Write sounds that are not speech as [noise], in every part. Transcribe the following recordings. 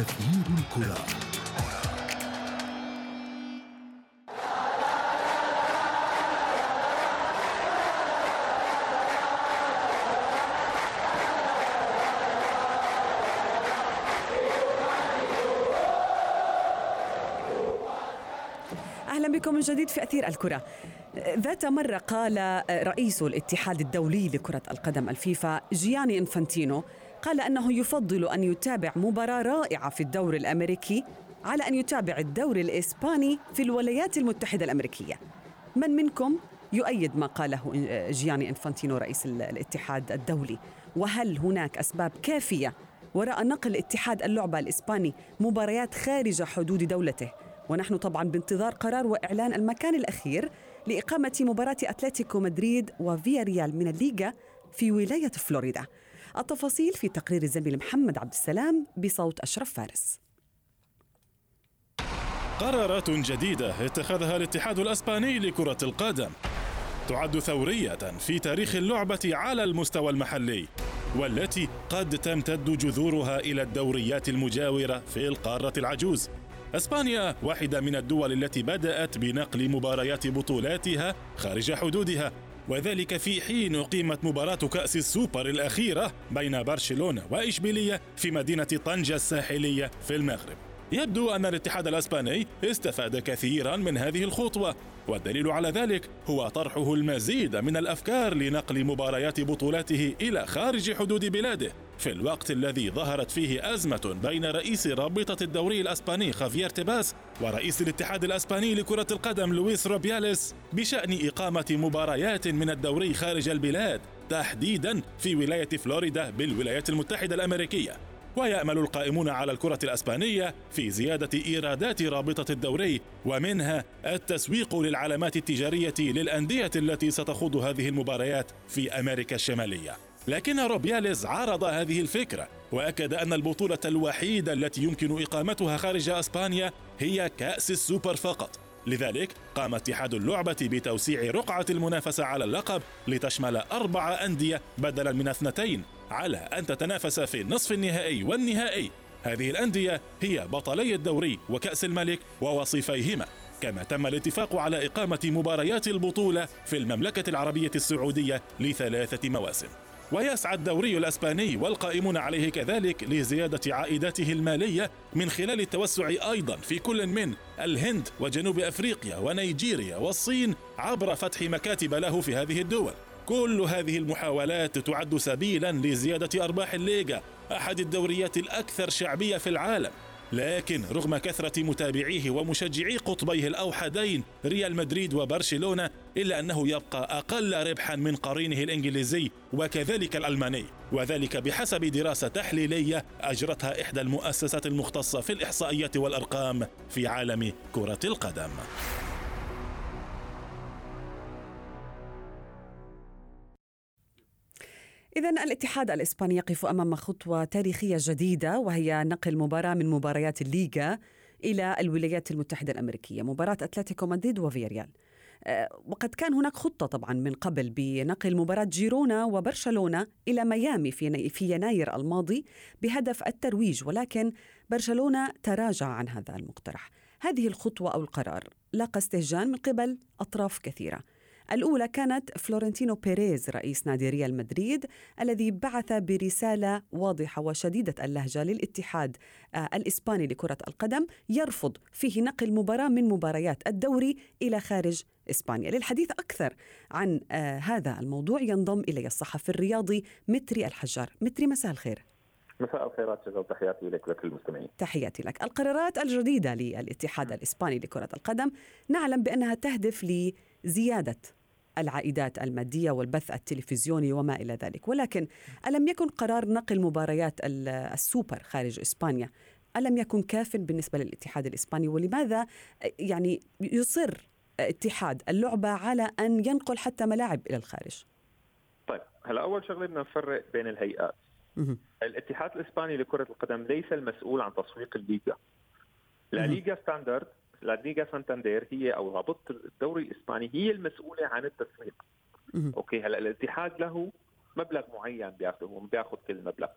أثير الكرة أهلا بكم من جديد في أثير الكرة. ذات مرة قال رئيس الاتحاد الدولي لكرة القدم الفيفا جياني إنفانتينو قال أنه يفضل أن يتابع مباراة رائعة في الدوري الأمريكي على أن يتابع الدوري الإسباني في الولايات المتحدة الأمريكية. من منكم يؤيد ما قاله جياني إنفانتينو رئيس الاتحاد الدولي؟ وهل هناك أسباب كافية وراء نقل اتحاد اللعبة الإسباني مباريات خارج حدود دولته ونحن طبعا بانتظار قرار وإعلان المكان الأخير لإقامة مباراة أتلتيكو مدريد وفيا ريال من الليغا في ولاية فلوريدا. التفاصيل في تقرير الزميل محمد عبد السلام بصوت أشرف فارس. قرارات جديدة اتخذها الاتحاد الأسباني لكرة القدم تعد ثورية في تاريخ اللعبة على المستوى المحلي والتي قد تمتد جذورها إلى الدوريات المجاورة في القارة العجوز إسبانيا واحدة من الدول التي بدأت بنقل مباريات بطولاتها خارج حدودها وذلك في حين أقيمت مباراة كأس السوبر الأخيرة بين برشلونة وإشبيلية في مدينة طنجة الساحلية في المغرب. يبدو أن الاتحاد الأسباني استفاد كثيرا من هذه الخطوة والدليل على ذلك هو طرحه المزيد من الأفكار لنقل مباريات بطولاته إلى خارج حدود بلاده. في الوقت الذي ظهرت فيه أزمة بين رئيس رابطة الدوري الأسباني خافير تيباس ورئيس الاتحاد الأسباني لكرة القدم لويس روبياليس بشأن إقامة مباريات من الدوري خارج البلاد تحديدا في ولاية فلوريدا بالولايات المتحدة الأمريكية. ويأمل القائمون على الكرة الأسبانية في زيادة إيرادات رابطة الدوري ومنها التسويق للعلامات التجارية للأندية التي ستخوض هذه المباريات في أمريكا الشمالية. لكن روبياليز عارض هذه الفكرة وأكد أن البطولة الوحيدة التي يمكن إقامتها خارج أسبانيا هي كأس السوبر فقط. لذلك قام اتحاد اللعبة بتوسيع رقعة المنافسة على اللقب لتشمل أربع أندية بدلا من اثنتين على أن تتنافس في النصف النهائي والنهائي. هذه الأندية هي بطلي الدوري وكأس الملك ووصيفيهما. كما تم الاتفاق على إقامة مباريات البطولة في المملكة العربية السعودية لثلاثة مواسم. ويسعى الدوري الأسباني والقائمون عليه كذلك لزيادة عائداته المالية من خلال التوسع أيضا في كل من الهند وجنوب أفريقيا ونيجيريا والصين عبر فتح مكاتب له في هذه الدول. كل هذه المحاولات تعد سبيلا لزيادة أرباح الليغا أحد الدوريات الأكثر شعبية في العالم. لكن رغم كثرة متابعيه ومشجعي قطبيه الأوحدين ريال مدريد وبرشلونة إلا أنه يبقى أقل ربحا من قرينه الإنجليزي وكذلك الألماني. وذلك بحسب دراسة تحليلية أجرتها إحدى المؤسسات المختصة في الإحصائيات والأرقام في عالم كرة القدم. إذا الاتحاد الإسباني يقف أمام خطوة تاريخية جديدة وهي نقل مباراة من مباريات الليغا إلى الولايات المتحدة الأمريكية مباراة أتلتيكو مدريد وفياريال. آه، وقد كان هناك خطة طبعا من قبل بنقل مباراة جيرونا وبرشلونة إلى ميامي في في يناير الماضي بهدف الترويج ولكن برشلونة تراجع عن هذا المقترح. هذه الخطوة أو القرار لاقى استهجان من قبل أطراف كثيرة. الأولى كانت فلورنتينو بيريز رئيس نادي ريال مدريد الذي بعث برسالة واضحة وشديدة اللهجة للاتحاد آه، الإسباني لكرة القدم يرفض فيه نقل مباراة من مباريات الدوري إلى خارج إسبانيا. للحديث أكثر عن آه، هذا الموضوع ينضم إلي الصحفي الرياضي متري الحجار. متري مساء الخير. مساء الخيرات شكرا تحياتي لك ولكل المستمعين. تحياتي لك. القرارات الجديدة للاتحاد الإسباني لكرة القدم نعلم بأنها تهدف لزيادة العائدات المادية والبث التلفزيوني وما إلى ذلك. ولكن ألم يكن قرار نقل مباريات السوبر خارج إسبانيا؟ ألم يكن كاف بالنسبة للاتحاد الإسباني؟ ولماذا يعني يصر اتحاد اللعبة على أن ينقل حتى ملاعب إلى الخارج؟ طيب هلا أول شغلة بدنا نفرق بين الهيئات. الاتحاد الإسباني لكرة القدم ليس المسؤول عن تسويق الليغا. لا ليغا ستاندرد ليغا سانتاندير هي أو رابطه الدوري الإسباني هي المسؤولة عن التسويق. okay هلأ الاتحاد له مبلغ معين بياخذه بياخذ كل مبلغ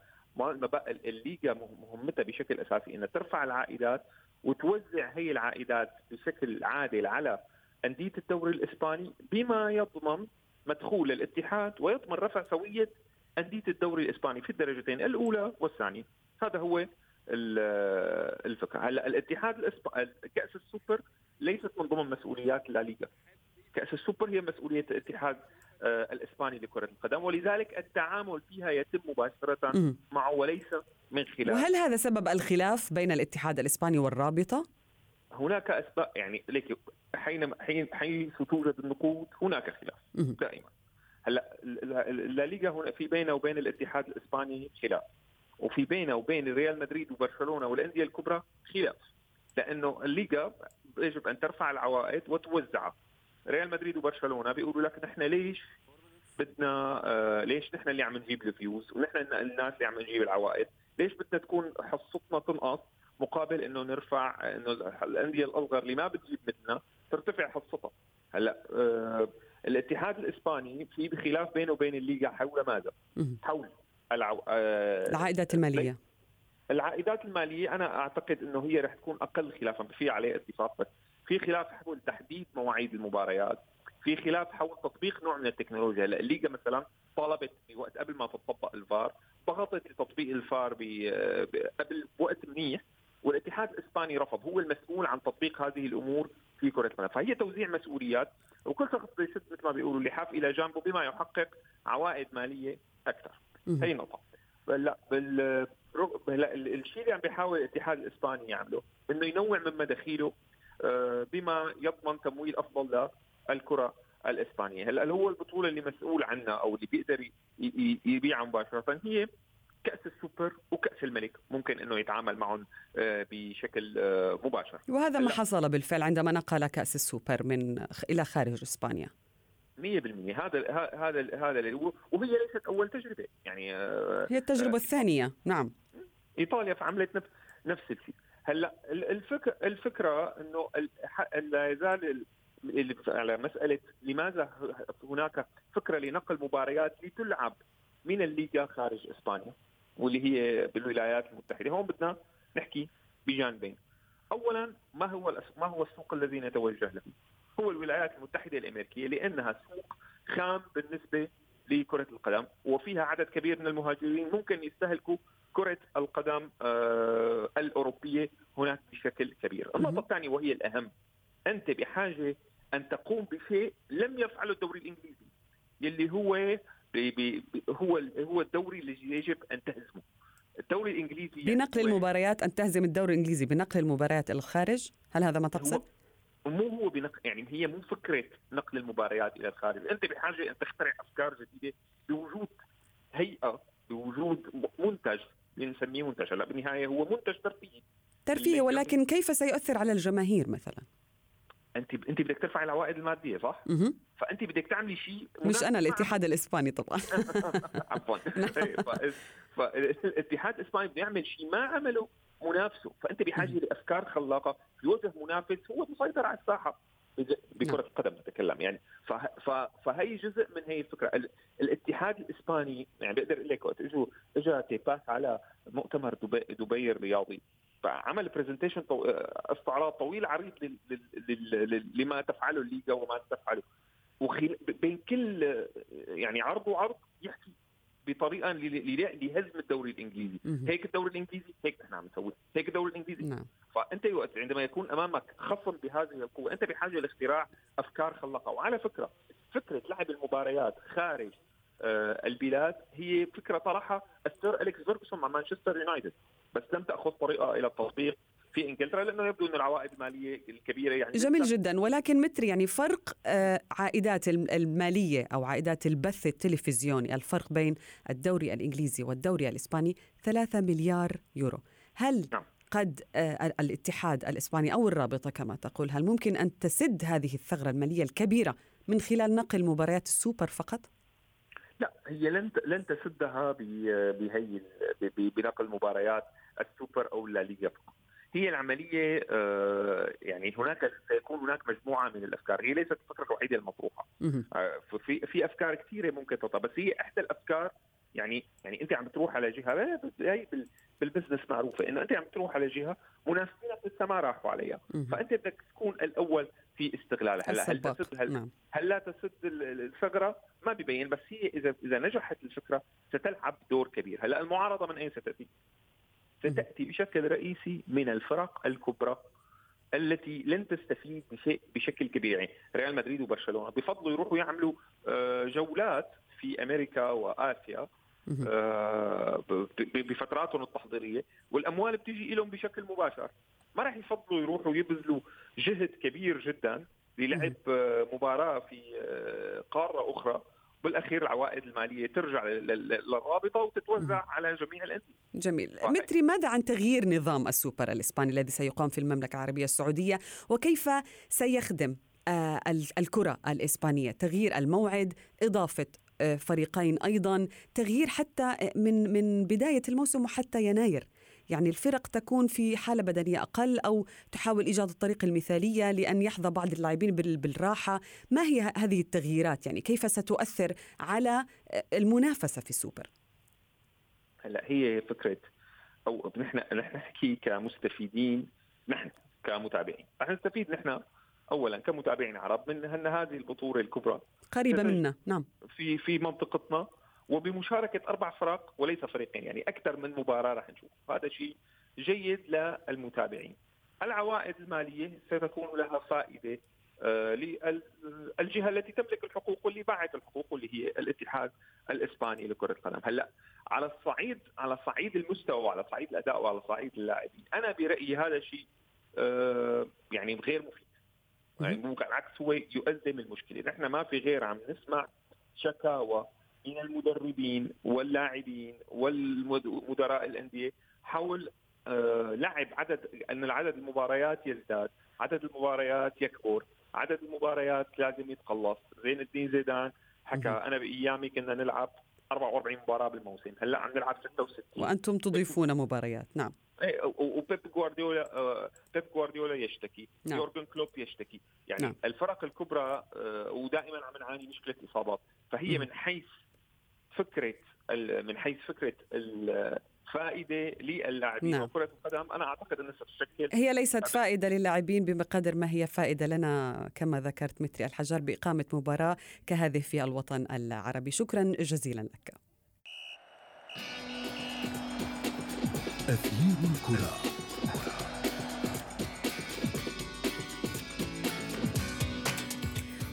الليغا مهمتها بشكل أساسي إنها ترفع العائدات وتوزع هي العائدات بشكل عادل على أندية الدوري الإسباني بما يضمن مدخول الاتحاد ويضمن رفع سوية أندية الدوري الإسباني في الدرجتين الأولى والثانية. هذا هو الفكرة. هلا الاتحاد الاسباني كأس السوبر ليست من ضمن مسؤوليات الليغا كأس السوبر هي مسؤولية الاتحاد آه، الإسباني لكرة القدم ولذلك التعامل فيها يتم مباشرة معه وليس من خلال. وهل هذا سبب الخلاف بين الاتحاد الإسباني والرابطة؟ هناك أسباب يعني ليك حين حيث توجد النقود هناك خلاف دائما. هلا الليغا هنا في بينه وبين الاتحاد الإسباني خلاف. وفي بينه وبين ريال مدريد وبرشلونة والأندية الكبرى خلاف لأنه الليغا يجب أن ترفع العوائد وتوزعها ريال مدريد وبرشلونة بيقولوا لك نحن ليش بدنا آه ليش نحن اللي عم نجيب ال views ونحن الناس اللي عم نجيب العوائد؟ ليش بدنا تكون حصتنا تنقص مقابل إنه نرفع إنه الأندية الأصغر اللي ما بتجيب مثلنا ترتفع حصتها؟ هلأ آه الاتحاد الإسباني في خلاف بينه وبين الليغا حول ماذا؟ حول. العو... آه العائدات المالية. العائدات المالية أنا أعتقد إنه هي رح تكون أقل خلافا في عليه اتفاق بس في خلاف حول تحديد مواعيد المباريات في خلاف حول تطبيق نوع من التكنولوجيا الليغا مثلا طلبت في وقت قبل ما تطبق الفار ضغطت لتطبيق الفار قبل وقت منيح والاتحاد الإسباني رفض هو المسؤول عن تطبيق هذه الأمور في كرة القدم. فهي توزيع مسؤوليات وكل شخص بيشد مثل ما بيقولوا اللحاف إلى جانبه بما يحقق عوائد مالية أكثر. هي نقطة. لا بال الشيء اللي عم بيحاول الاتحاد الاسباني يعمله إنه ينوع من مداخيله آه، بما يضمن تمويل أفضل للكرة الإسبانية، هلأ هو البطولة اللي مسؤول عنها أو اللي بيقدر يبيعها مباشرة هي كأس السوبر وكأس الملك. ممكن إنه يتعامل معهم آه، بشكل آه، مباشر. وهذا ما حصل بالفعل عندما نقل كأس السوبر من إلى خارج إسبانيا. 100% هذا هذا هذا وهي ليست أول تجربة. يعني هي التجربة الثانية. نعم. إيطاليا عملت نفس نفس الشيء. هلأ الفكرة الفكرة إنه لا يزال على مسألة لماذا هناك فكرة لنقل مباريات لتلعب من الليغا خارج إسبانيا واللي هي بالولايات المتحدة. هون بدنا نحكي بجانبين. اولا ما هو ما هو السوق الذي نتوجه له؟ هو الولايات المتحدة الأمريكية لأنها سوق خام بالنسبة لكرة القدم وفيها عدد كبير من المهاجرين. ممكن يستهلكوا كرة القدم آه الأوروبية هناك بشكل كبير. النقطة الثانية وهي الأهم. أنت بحاجة أن تقوم بشيء لم يفعله الدوري الإنجليزي يلي هو بي بي هو هو الدوري اللي يجب أن تهزمه. الدوري الإنجليزي بنقل المباريات أن تهزم الدوري الإنجليزي بنقل المباريات إلى الخارج؟ هل هذا ما تقصد؟ مو هو بنقل يعني هي مو فكرة نقل المباريات إلى الخارج، أنت بحاجة أن تخترع أفكار جديدة بوجود هيئة بوجود منتج بنسميه منتج هلأ بالنهاية هو منتج ترفيهي ترفيهي ولكن كيف سيؤثر على الجماهير مثلا؟ انت انت بدك ترفعي العوائد المادية صح؟ مه. فأنت بدك تعملي شيء مش أنا الاتحاد الإسباني طبعا. [laughs] عفوا. [laughs] إيه، فالاتحاد الإسباني بده يعمل شيء ما عمله منافسه. فأنت بحاجة لأفكار خلاقة في وجه منافس هو مسيطر على الساحة نعم. القدم بتكلم يعني. فهي جزء من هي الفكرة. الاتحاد الإسباني يعني بقدر أقول لك وقت اجوا اجى تيباس على مؤتمر دبي, دبي الرياضي. فعمل presentation طو... استعراض طويل عريض لما تفعله الليغا وما تفعله. وخل... بين كل يعني عرض وعرض يحكي بطريقة لهزم الدوري الإنجليزي. هيك الدوري الإنجليزي هيك نحن عم نسوي هيك الدوري الإنجليزي. نعم. فأنت وقت عندما يكون أمامك خصم بهذه القوة أنت بحاجة لاختراع أفكار خلاقه وعلى فكرة فكرة لعب المباريات خارج آه البلاد هي فكرة طرحها السير أليكس فيرجسون مع مانشستر يونايتد. بس لم تأخذ طريقها إلى التطبيق في إنجلترا لأنه يبدو ان العوائد المالية الكبيرة يعني جميل جدا ولكن متري يعني فرق آه، عائدات المالية أو عائدات البث التلفزيوني الفرق بين الدوري الإنجليزي والدوري الإسباني 3 مليار يورو هل نعم. قد آه، الاتحاد الإسباني أو الرابطة كما تقول هل ممكن أن تسد هذه الثغرة المالية الكبيرة من خلال نقل مباريات السوبر فقط؟ لا هي لن لن تسدها بهي بنقل مباريات السوبر أو الليغا فقط. هي العملية آه، يعني هناك سيكون هناك مجموعة من الأفكار. هي ليست الفكرة الوحيدة المطروحة. آه، في في أفكار كثيرة ممكن تطلع بس هي إحدى الأفكار يعني يعني أنت عم تروح على جهة هي بال business معروفة إنه أنت عم تروح على جهة منافسينك لسه ما راحوا عليها. فأنت بدك تكون الأول في استغلالها. هلأ هل تسد هل, نعم. هل لا تسد الثغرة؟ ما ببين بس هي إذا إذا نجحت الفكرة ستلعب دور كبير. هلأ المعارضة من أين ستأتي؟ ستاتي بشكل رئيسي من الفرق الكبرى التي لن تستفيد بشيء بشكل كبير. يعني ريال مدريد وبرشلونة بفضلوا يروحوا يعملوا آه، جولات في أمريكا وآسيا آه، بفتراتهم التحضيرية والأموال بتيجي لهم بشكل مباشر. ما راح يفضلوا يروحوا يبذلوا جهد كبير جدا للعب آه، مباراة في قارة أخرى. بالأخير العوائد المالية ترجع للرابطة وتتوزع على جميع الأندية. جميل، متري ماذا عن تغيير نظام السوبر الإسباني الذي سيقام في المملكة العربية السعودية؟ وكيف سيخدم آه، الكرة الإسبانية، تغيير الموعد، إضافة آه، فريقين أيضا، تغيير حتى آه، من من بداية الموسم وحتى يناير. يعني الفرق تكون في حالة بدنية أقل أو تحاول إيجاد الطريقة المثالية لأن يحظى بعض اللاعبين بالراحة. ما هي هذه التغييرات؟ يعني كيف ستؤثر على المنافسة في السوبر؟ هلا هي فكرة أو نحن نحن نحكي كمستفيدين نحن كمتابعين. رح نستفيد نحن اولا كمتابعين عرب من ان هذه البطولة الكبرى. قريبه منا. نعم. في في منطقتنا وبمشاركة أربع فرق وليس فريقين يعني أكثر من مباراة راح نشوف. هذا شيء جيد للمتابعين. العوائد المالية ستكون لها فائدة آه، للجهه التي تملك الحقوق واللي باعت الحقوق واللي هي الاتحاد الإسباني لكرة القدم. هلأ على الصعيد على صعيد المستوى وعلى صعيد الأداء وعلى صعيد اللاعبين. أنا برأيي هذا شيء آه، يعني غير مفيد. يعني ممكن عكس هو يؤزم المشكلة نحن ما في غير عم نسمع شكاوى من المدربين واللاعبين والمدراء الأندية حول آه، لعب عدد أن العدد المباريات يزداد، عدد المباريات يكبر، عدد المباريات لازم يتقلص، زين الدين زيدان حكى أنا بأيامي كنا نلعب 44 مباراة بالموسم، هلأ عم نلعب 66 وأنتم تضيفون مباريات، نعم. إيه وبيب جوارديولا آه، بيب جوارديولا يشتكي نعم. يورجن كلوب يشتكي. يعني نعم. الفرق الكبرى آه، ودائما عم نعاني مشكلة إصابات فهي من حيث فكرة من حيث فكرة الفائدة للاعبين نعم. وكرة القدم أنا أعتقد انها ستشكل هي ليست فائدة للاعبين بقدر ما هي فائدة لنا كما ذكرت متري الحجار بإقامة مباراة كهذه في الوطن العربي. شكرا جزيلا لك. أثير الكرة.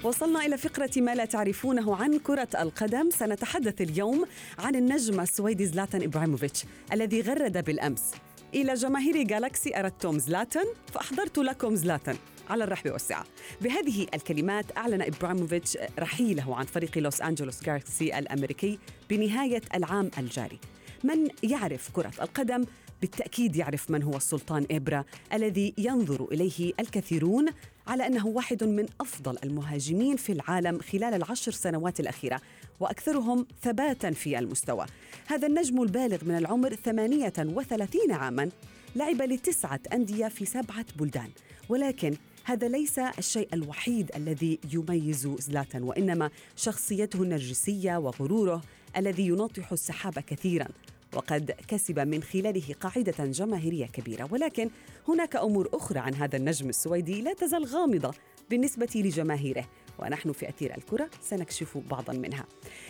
وصلنا إلى فقرة ما لا تعرفونه عن كرة القدم. سنتحدث اليوم عن النجم السويدي زلاتان إبراهيموفيتش الذي غرد بالأمس إلى جماهير جالاكسي. أردتم زلاتان؟ فأحضرت لكم زلاتان على الرحب والسعة. بهذه الكلمات أعلن إبراهيموفيتش رحيله عن فريق لوس أنجلوس جالاكسي الأمريكي بنهاية العام الجاري. من يعرف كرة القدم؟ بالتأكيد يعرف من هو السلطان إبرا الذي ينظر إليه الكثيرون. على أنه واحد من أفضل المهاجمين في العالم خلال العشر سنوات الأخيرة وأكثرهم ثباتا في المستوى. هذا النجم البالغ من العمر 38 عاما لعب لتسعة أندية في سبعة بلدان. ولكن هذا ليس الشيء الوحيد الذي يميز زلاتان وإنما شخصيته النرجسية وغروره الذي يناطح السحاب كثيرا. وقد كسب من خلاله قاعدة جماهيرية كبيرة. ولكن هناك أمور أخرى عن هذا النجم السويدي لا تزال غامضة بالنسبة لجماهيره. ونحن في أثير الكرة سنكشف بعضا منها.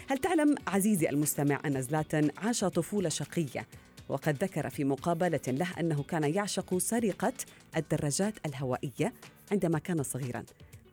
هل تعلم عزيزي المستمع أن زلاتان عاش طفولة شقية؟ وقد ذكر في مقابلة له أنه كان يعشق سرقة الدراجات الهوائية عندما كان صغيرا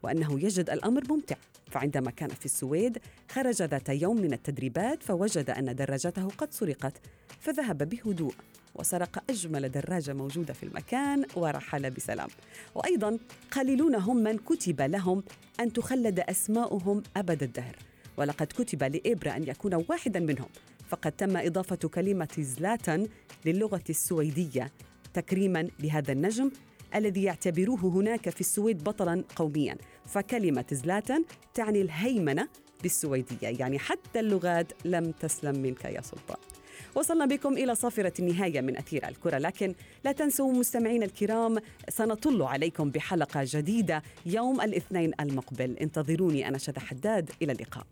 وأنه يجد الأمر ممتع. فعندما كان في السويد خرج ذات يوم من التدريبات فوجد أن دراجته قد سرقت فذهب بهدوء وسرق أجمل دراجة موجودة في المكان ورحل بسلام. وأيضا قليلون هم من كتب لهم أن تخلد أسماؤهم أبد الدهر. ولقد كتب لإبرا أن يكون واحدا منهم. فقد تم إضافة كلمة زلاتان للغة السويدية تكريما لهذا النجم الذي يعتبروه هناك في السويد بطلا قوميا. فكلمة زلاتان تعني الهيمنة بالسويدية يعني حتى اللغات لم تسلم منك يا سلطان. وصلنا بكم إلى صافرة النهاية من أثير الكرة. لكن لا تنسوا مستمعين الكرام سنطل عليكم بحلقة جديدة يوم الاثنين المقبل. انتظروني أنا شذى حداد. إلى اللقاء.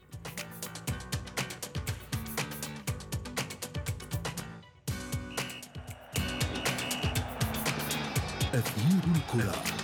أثير الكرة.